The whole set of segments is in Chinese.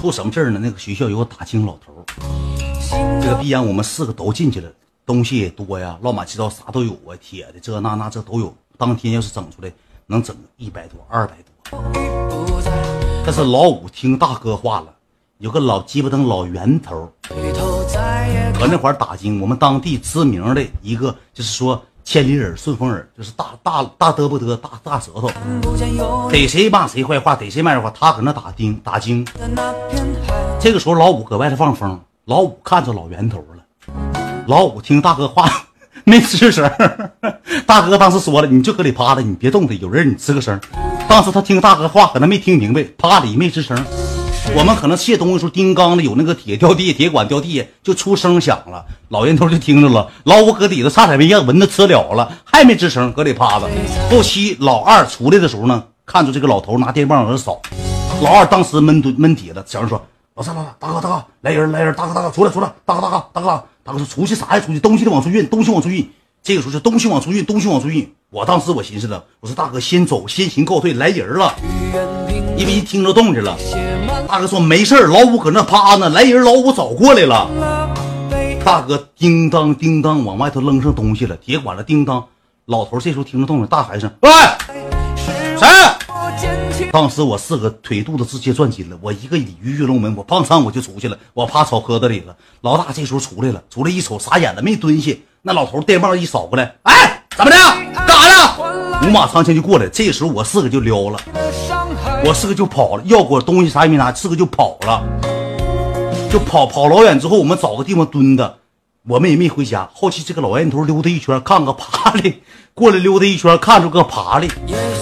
出什么事儿呢？那个学校有个打更老头，这个必然我们四个都进去了，东西也多呀，乱七八糟啥都有啊，铁的这那那这都有。当天要是整出来，能整一百多、二百多。但是老五听大哥话了，有个老鸡巴灯老圆头，搁那块儿打更，我们当地知名的一个就是说千里耳、顺风耳，就是大大大嘚不嘚、大大舌头，逮谁骂谁坏话，逮谁骂人话，他搁那打钉打精。这个时候老五搁外头放风，老五看着老袁头了，老五听大哥话。没吱声，大哥当时说了，你就搁里趴着，你别动他，有人你吱个声。当时他听大哥话，可能没听明白，趴里没吱声。我们可能卸东西时候，钉钢的有那个铁掉地，铁管掉地，就出声响了。老烟头就听着了，老五搁底下差点没让蚊子吃了了，还没吱声，搁里趴着。后期老二出来的时候呢，看着这个老头拿电棒搁那扫，老二当时闷蹲闷底了，小声说：“老三老大哥大哥来人来人，大哥大哥出来出来，大哥大哥大哥。”大哥说：“出去啥呀？出去东西得往出运，东西往出运。这个时候是东西往出运，东西往出运。我当时我寻思了，我说大哥先走，先行告退，来人了。因为一听着动静了，大哥说没事老五搁那趴呢，来人，老五早过来了。大哥叮当叮当往外头扔上东西了，铁管了叮当。老头这时候听着动静，大喊一声：喂，谁？”当时我四个腿肚子直接转筋了，我一个鲤鱼跃龙门，我胖上我就出去了，我趴草棵子里了。老大这时候出来了，出来一瞅傻眼了，没蹲下。那老头电棒一扫过来，哎，怎么的？干啥呢？五马长枪就过来。这时候我四个就撩了，我四个就跑了，要过东西啥也没拿，四个就跑了，就跑跑老远之后，我们找个地方蹲着，我们也没回家。后期这个老烟头溜达一圈，看个爬的 过来溜达一圈，看着个爬的，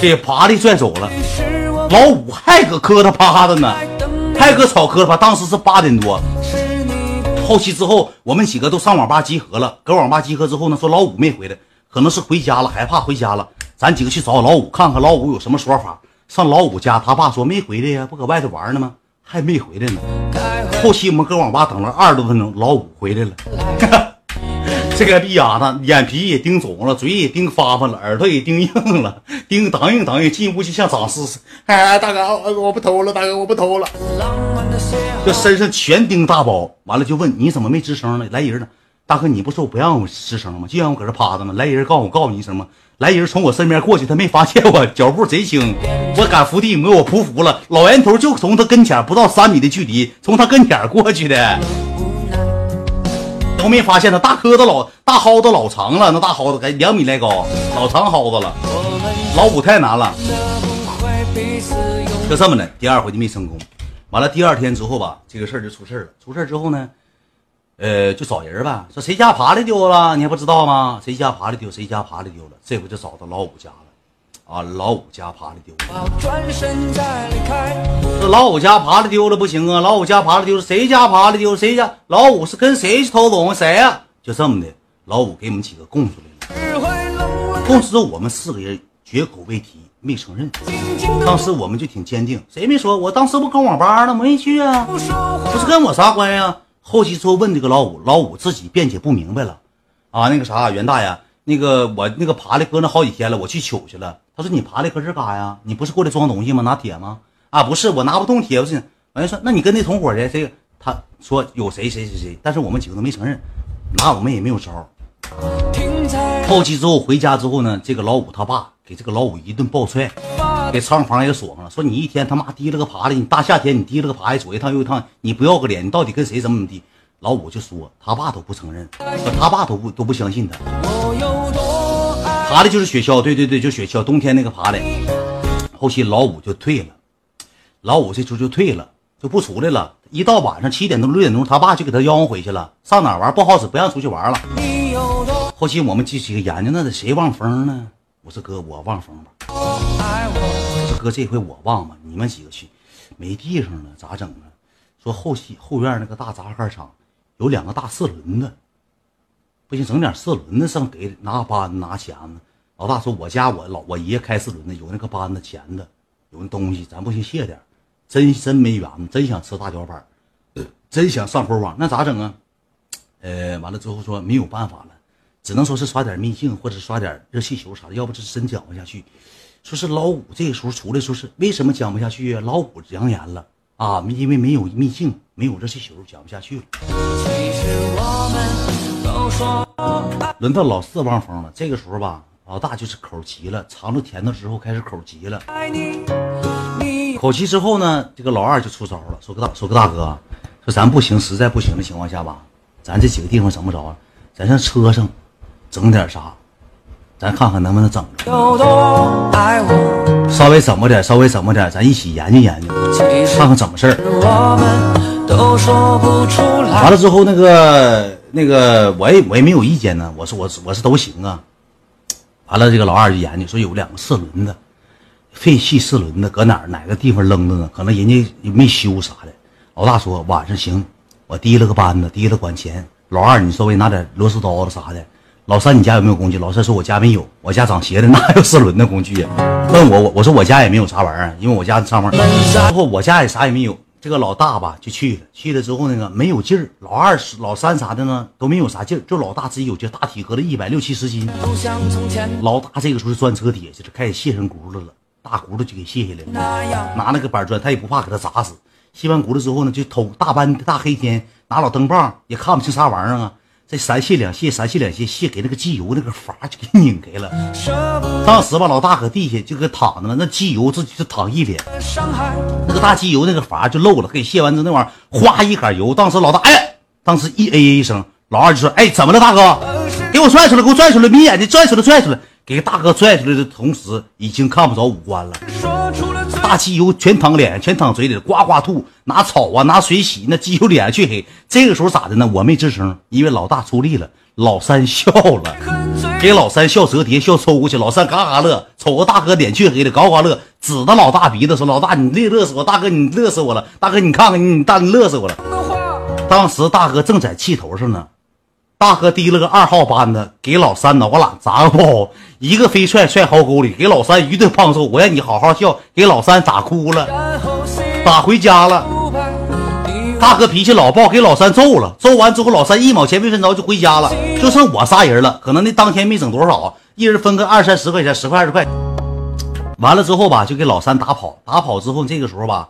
给爬的拽走了。老五还搁磕他趴着呢，还搁草磕他趴。当时是八点多，后期之后我们几个都上网吧集合了。搁网吧集合之后呢，说老五没回来，可能是回家了，害怕回家了。咱几个去找老五，看看老五有什么说法。上老五家，他爸说没回来呀，不搁外头玩呢吗？还没回来呢。后期我们搁网吧等了二十多分钟，老五回来了。这个逼丫头眼皮也盯肿了，嘴也盯发发了，耳朵也盯硬了，盯当硬当硬，进屋就像长虱子。哎，大哥，我不偷了，大哥，我不偷了。这身上全盯大包，完了就问你怎么没吱声呢？来人了，大哥，你不说不让我吱声吗？就让我搁这趴着吗？来人，告诉我告诉你一声吗？来人从我身边过去，他没发现我，脚步贼轻，我敢伏地，给我匍匐了。老烟头就从他跟前不到三米的距离，从他跟前过去的。都没发现他大疙瘩老大蒿子老长了，那大蒿子该两米来高，老长蒿子了。老五太难了，就这么的，第二回就没成功。完了第二天之后吧，这个事儿就出事了。出事之后呢，呃，就找人吧，说谁家爬的丢了，你还不知道吗？谁家爬的丢，谁家爬的丢了。这回就找到老五家了。啊，老五家爬的丢了，这老五家爬的丢了不行啊！老五家爬的丢了，谁家爬的丢了？谁家老五是跟谁去偷东西？谁呀？就这么的，老五给我们几个供出来了。供出，我们四个人绝口未提，没承认。当时我们就挺坚定，谁没说？我当时不跟网吧呢，没去啊，不是跟我啥关系啊？后期之后问这个老五，老五自己辩解不明白了。啊，那个啥，袁大爷。那个我那个爬的搁那好几天了，我去取去了。他说你爬的搁这干啥呀？你不是过来装东西吗？拿铁吗？啊，不是，我拿不动铁。我是完了说，那你跟那同伙去。这个他说有谁谁谁谁，但是我们几个都没承认，那我们也没有招。后期之后回家之后呢，这个老五他爸给这个老五一顿暴踹，给仓房也锁上了。说你一天他妈提了个爬的，你大夏天你提了个爬的，左一趟右一趟，你不要个脸，你到底跟谁怎么怎么地？老五就说他爸都不承认，他爸都不都不相信他。爬的就是雪橇，对对对，就雪橇，冬天那个爬的。后期老五就退了，老五这出就退了，就不出来了。一到晚上七点钟六点钟，他爸就给他吆喝回去了，上哪玩不好使，不让出去玩了。后期我们这几个研究，那得谁望风呢？我说哥，我望风吧。哥，这回我忘了，你们几个去，没地方了，咋整啊？说后期后院那个大杂杆厂。有两个大四轮子，不行，整点四轮子上给拿班拿钳子。老大说：“我家我老我爷爷开四轮子，有那个班子钳子，有那东西，咱不行卸点真真没缘子，真想吃大脚板，真想上坡网，那咋整啊？呃，完了之后说没有办法了，只能说是刷点秘境或者刷点热气球啥的，要不这真讲不下去。说是老五这个时候出来，说是为什么讲不下去啊？老五扬言了，啊，因为没有秘境，没有热气球，讲不下去了。轮到老四望风了，这个时候吧，老大就是口急了，尝着甜头之后开始口急了。口急之后呢，这个老二就出招了，说个大说个大哥，说咱不行，实在不行的情况下吧，咱这几个地方整不着，咱上车上整点啥，咱看看能不能整着。稍微怎么点，稍微怎么点，咱一起研究研究，看看怎么事儿。完了之后，那个那个，我也我也没有意见呢，我说我我是都行啊。完了，这个老二就研究说有两个四轮的。废弃四轮的搁哪儿哪个地方扔着呢？可能人家没修啥的。老大说晚上行，我提了个班子，提了管钱。老二你稍微拿点螺丝刀子啥的。老三你家有没有工具？老三说我家没有，我家长鞋的 哪有四轮的工具啊？问我我我说我家也没有啥玩意儿，因为我家上面之后我家也啥也没有。这个老大吧就去了，去了之后那个没有劲儿。老二老三啥的呢都没有啥劲儿，就老大自己有劲，大体格子一百六七十斤。老大这个时候钻车底下去了，开始卸上轱辘了。大轱辘就给卸下来了，拿那个板砖，他也不怕给他砸死。卸完轱辘之后呢，就偷大半大黑天拿老灯棒，也看不清啥玩意儿啊。这三卸两卸，三卸两卸，卸给那个机油那个阀就给拧开了。当时吧，老大搁地下就搁躺着了，那机油自己就淌一脸，那个大机油那个阀就漏了。给卸完之后，那玩意儿哗一杆油，当时老大哎，当时一哎一声，老二就说：“哎，怎么了，大哥？给我拽出来，给我拽出来，眯眼睛拽出来，拽出来。”给大哥拽出来的同时，已经看不着五官了。大机油全淌脸，全淌嘴里，呱呱吐。拿草啊，拿水洗，那机油脸黢黑。这个时候咋的呢？我没吱声，因为老大出力了。老三笑了，给老三笑折叠，笑抽过去。老三嘎嘎乐，瞅个大哥脸黢黑的，嘎嘎乐，指着老大鼻子说：“老大，你乐乐死我！大哥，你乐死我了！大哥，你看看你，大你乐死我了。”当时大哥正在气头上呢。大哥提了个二号班子，给老三脑瓜子砸个不好，一个飞踹踹壕沟里，给老三一顿胖揍。我让你好好笑，给老三打哭了，打回家了。大哥脾气老暴，给老三揍了。揍完之后，老三一毛钱没分着就回家了，就剩我仨人了。可能那当天没整多少，一人分个二三十块钱，十块二十块。完了之后吧，就给老三打跑，打跑之后，这个时候吧，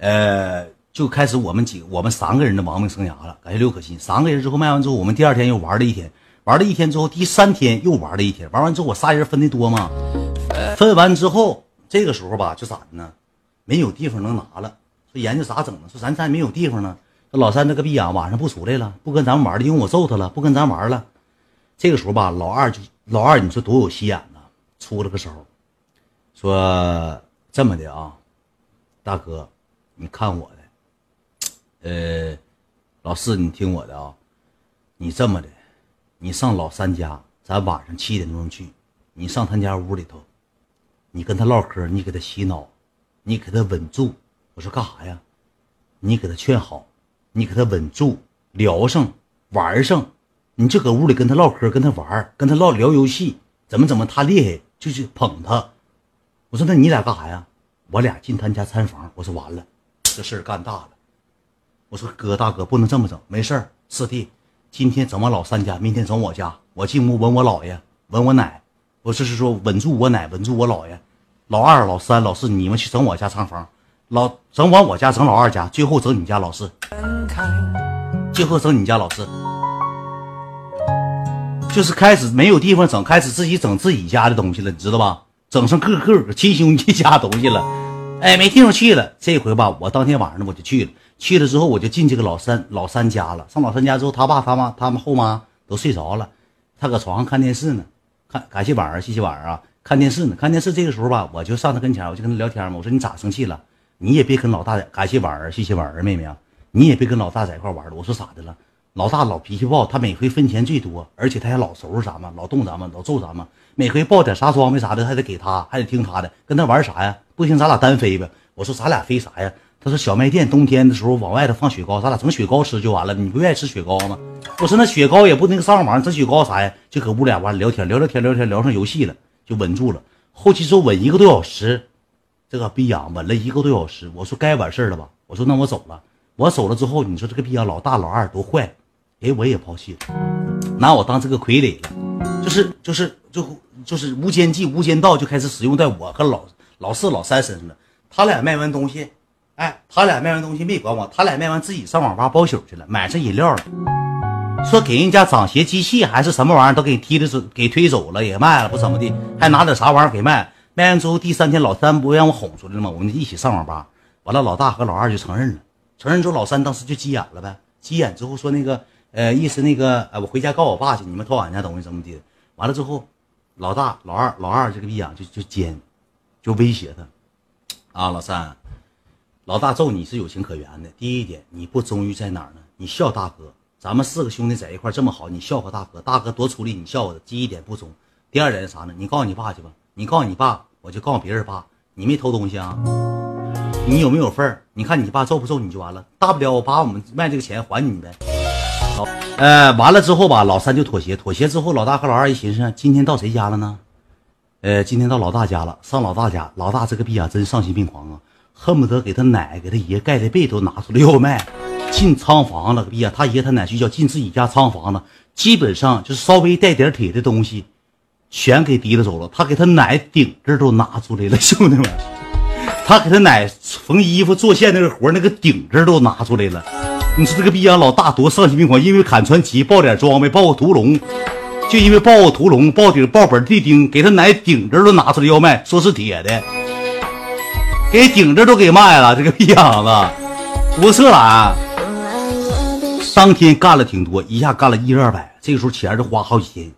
呃。就开始我们几个，我们三个人的亡命生涯了。感谢刘可心，三个人之后卖完之后，我们第二天又玩了一天，玩了一天之后，第三天又玩了一天。玩完之后，我仨人分的多嘛，分完之后，这个时候吧，就咋的呢？没有地方能拿了，说研究咋整呢？说咱咱没有地方呢。老三那个逼养晚上不出来了，不跟咱们玩了，因为我揍他了，不跟咱玩了。这个时候吧，老二就老二，你说多有心眼呢？出了个手，说这么的啊，大哥，你看我。呃，老四，你听我的啊，你这么的，你上老三家，咱晚上七点钟去，你上他家屋里头，你跟他唠嗑，你给他洗脑，你给他稳住。我说干啥呀？你给他劝好，你给他稳住，聊上玩上，你就搁屋里跟他唠嗑，跟他玩，跟他唠聊游戏，怎么怎么他厉害，就是捧他。我说那你俩干啥呀？我俩进他家餐房。我说完了，这事儿干大了。我说哥大哥不能这么整，没事儿，四弟，今天整我老三家，明天整我家，我进屋稳我姥爷，稳我奶，我这是说稳住我奶，稳住我姥爷，老二、老三、老四，你们去整我家仓房，老整完我家，整老二家，最后整你家老四，最后整你家老四，就是开始没有地方整，开始自己整自己家的东西了，你知道吧？整上个个亲兄弟家东西了，哎，没地方去了，这回吧，我当天晚上我就去了。去了之后，我就进这个老三老三家了。上老三家之后，他爸他妈他们后妈都睡着了，他搁床上看电视呢。看，感谢婉儿，谢谢婉儿啊！看电视呢，看电视。这个时候吧，我就上他跟前，我就跟他聊天嘛。我说你咋生气了？你也别跟老大感谢婉儿，谢谢婉儿妹妹啊！你也别跟老大在一块玩了。我说咋的了？老大老脾气暴，他每回分钱最多，而且他还老收拾咱们，老动咱们，老揍咱们。每回爆点啥装备啥的，还得给他，还得听他的。跟他玩啥呀？不行，咱俩单飞呗。我说咱俩飞啥呀？他说小卖店冬天的时候往外头放雪糕，咱俩整雪糕吃就完了。你不愿意吃雪糕吗？我说那雪糕也不那个上网整雪糕啥呀？就搁屋里玩聊天，聊聊天，聊天聊上游戏了，就稳住了。后期说稳一个多小时，这个逼养稳了一个多小时。我说该完事了吧？我说那我走了。我走了之后，你说这个逼养老大老二多坏，给我也抛弃了，拿我当这个傀儡了，就是就是就就是无间计无间道就开始使用在我和老老四老三身上了。他俩卖完东西。哎，他俩卖完东西没管我，他俩卖完自己上网吧包宿去了，买上饮料了。说给人家长鞋机器还是什么玩意儿，都给踢的走，给推走了，也卖了，不怎么的，还拿点啥玩意儿给卖。卖完之后，第三天老三不让我哄出来了吗？我们就一起上网吧。完了，老大和老二就承认了。承认之后，老三当时就急眼了呗。急眼之后说那个，呃，意思那个，呃，我回家告我爸去，你们偷俺家东西怎么的？完了之后，老大、老二、老二这个逼样就就奸，就威胁他。啊，老三，老大揍你是有情可原的。第一点，你不忠于在哪儿呢？你笑大哥。咱们四个兄弟在一块这么好，你笑话大哥，大哥多出力，你笑话他。第一点不忠，第二点是啥呢？你告诉你爸去吧，你告诉你爸，我就告诉别人爸，你没偷东西啊？你有没有份儿？你看你爸揍不揍你就完了，大不了我把我们卖这个钱还你呗。好，呃，完了之后吧，老三就妥协，妥协之后，老大和老二一寻思，今天到谁家了呢？呃，今天到老大家了，上老大家，老大这个逼啊，真丧心病狂啊，恨不得给他奶给他爷盖的被都拿出来要卖。进仓房了，个逼啊！他爷他奶睡觉，进自己家仓房了，基本上就是稍微带点铁的东西，全给提溜走了。他给他奶顶子都拿出来了，兄弟们，他给他奶缝衣服做线那个活那个顶子都拿出来了。你说这个逼样老大多丧心病狂，因为砍传奇爆点装备，爆个屠龙，就因为爆个屠龙，爆顶爆本地钉，给他奶顶子都拿出来要卖，说是铁的，给顶子都给卖了。这个逼样子多色懒。当天干了挺多，一下干了一二百。这个时候钱就花好几天，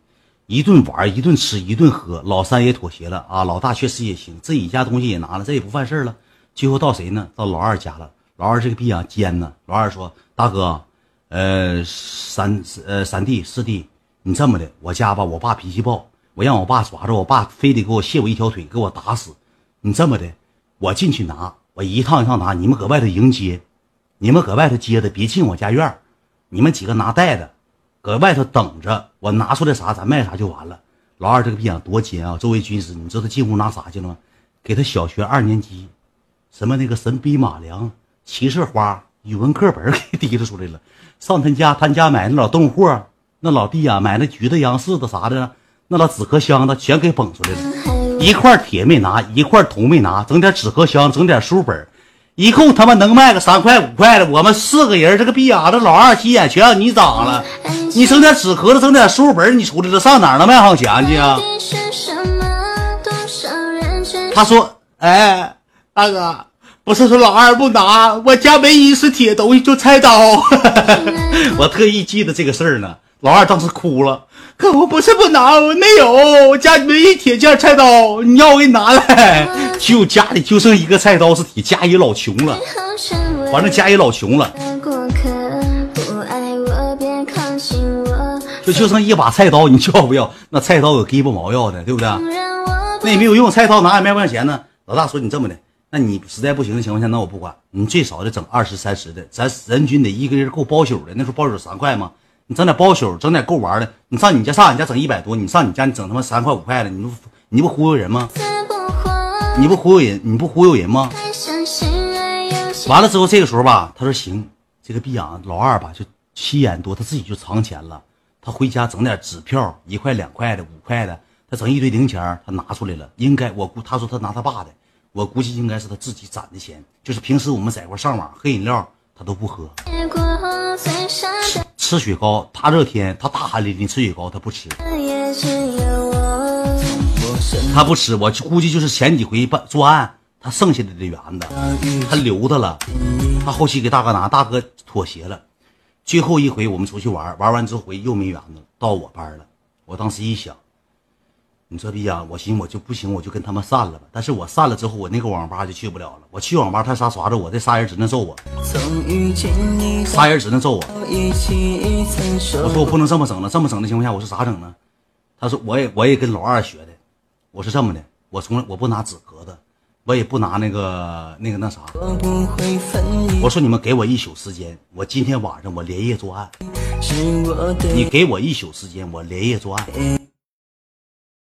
一顿玩，一顿吃，一顿喝。老三也妥协了啊，老大确实也行，自己家东西也拿了，这也不犯事了。最后到谁呢？到老二家了。老二这个逼啊奸呢。老二说：“大哥，呃，三呃三弟四弟，你这么的，我家吧，我爸脾气暴，我让我爸抓着，我爸非得给我卸我一条腿，给我打死。你这么的，我进去拿，我一趟一趟拿，你们搁外头迎接，你们搁外头接的，别进我家院。”你们几个拿袋子，搁外头等着，我拿出来啥，咱卖啥就完了。老二这个逼样多奸啊！作为军师，你知道他进屋拿啥去了吗？给他小学二年级，什么那个神笔马良、七色花语文课本给提溜出来了。上他家，他家买那老冻货，那老弟呀，买那橘子、杨柿子啥的，那老纸壳箱子全给捧出来了。一块铁没拿，一块铜没拿，整点纸壳箱，整点书本。一共他妈能卖个三块五块的，我们四个人这个逼样子，老二急眼全让你长了。你整点纸壳子，整点书本，你出来了上哪儿能卖上钱去啊？他说：“哎，大哥，不是说老二不拿，我家唯一是铁东西就菜刀。我特意记得这个事儿呢。老二当时哭了。”可我不是不拿，我没有，我家里没一铁件菜刀，你要我给你拿来。就家里就剩一个菜刀是铁，家也老穷了，反正家也老穷了，就就剩一把菜刀，你要不要？那菜刀有鸡巴毛要的，对不对？那也没有用，菜刀哪也卖不上钱呢。老大说你这么的，那你实在不行的情况下，那我不管你，最少得整二十三十的，咱人均得一个人够包宿的。那时候包宿三块吗？你整点包宿，整点够玩的。你上你家上俺家整一百多，你上你家你整他妈三块五块的，你不你不忽悠人吗？你不忽悠人，你不忽悠人吗？完了之后，这个时候吧，他说行，这个逼养老二吧就七眼多，他自己就藏钱了。他回家整点纸票，一块两块的，五块的，他整一堆零钱，他拿出来了。应该我估他说他拿他爸的，我估计应该是他自己攒的钱。就是平时我们在一块上网喝饮料，他都不喝。吃雪糕，大热天，他大汗淋漓吃雪糕，他不吃，他不吃。我估计就是前几回办作案，他剩下的的圆子，他留着了。他后期给大哥拿，大哥妥协了。最后一回我们出去玩，玩完之后回又没圆子，到我班了。我当时一想。你这逼呀！我寻我就不行，我就跟他们散了吧。但是我散了之后，我那个网吧就去不了了。我去网吧，他仨耍着我，这仨人只能揍我，仨人只能揍我。我说我不能这么整了，这么整的情况下，我是咋整呢？他说我也我也跟老二学的，我是这么的，我从来我不拿纸壳子，我也不拿那个那个那啥。我说你们给我一宿时间，我今天晚上我连夜作案。你给我一宿时间，我连夜作案。